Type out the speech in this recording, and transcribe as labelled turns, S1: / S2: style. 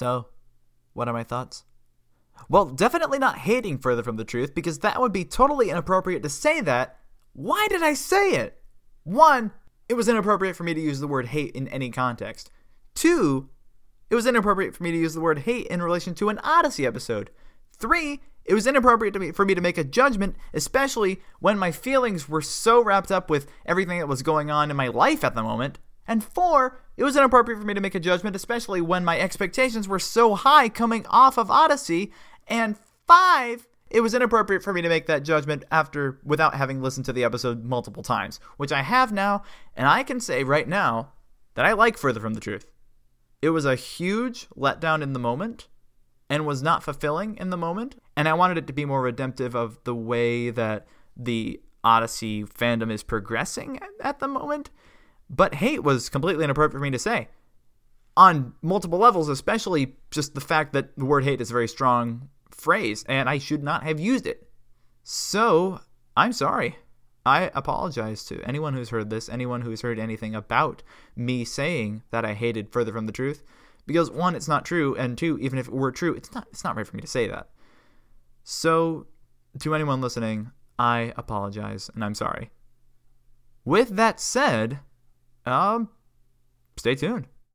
S1: So, what are my thoughts? Well, definitely not hating further from the truth because that would be totally inappropriate to say that. Why did I say it? One, it was inappropriate for me to use the word hate in any context. Two, it was inappropriate for me to use the word hate in relation to an Odyssey episode. Three, it was inappropriate me, for me to make a judgment, especially when my feelings were so wrapped up with everything that was going on in my life at the moment. And four, it was inappropriate for me to make a judgment, especially when my expectations were so high coming off of Odyssey. And five, it was inappropriate for me to make that judgment after without having listened to the episode multiple times, which I have now, and I can say right now that I like Further from the Truth. It was a huge letdown in the moment and was not fulfilling in the moment, and I wanted it to be more redemptive of the way that the Odyssey fandom is progressing at the moment. But hate was completely inappropriate for me to say on multiple levels, especially just the fact that the word hate is a very strong phrase and I should not have used it. So, I'm sorry. I apologize to anyone who's heard this, anyone who's heard anything about me saying that I hated further from the truth, because one, it's not true, and two, even if it were true, it's not it's not right for me to say that. So, to anyone listening, I apologize and I'm sorry. With that said, um, stay tuned.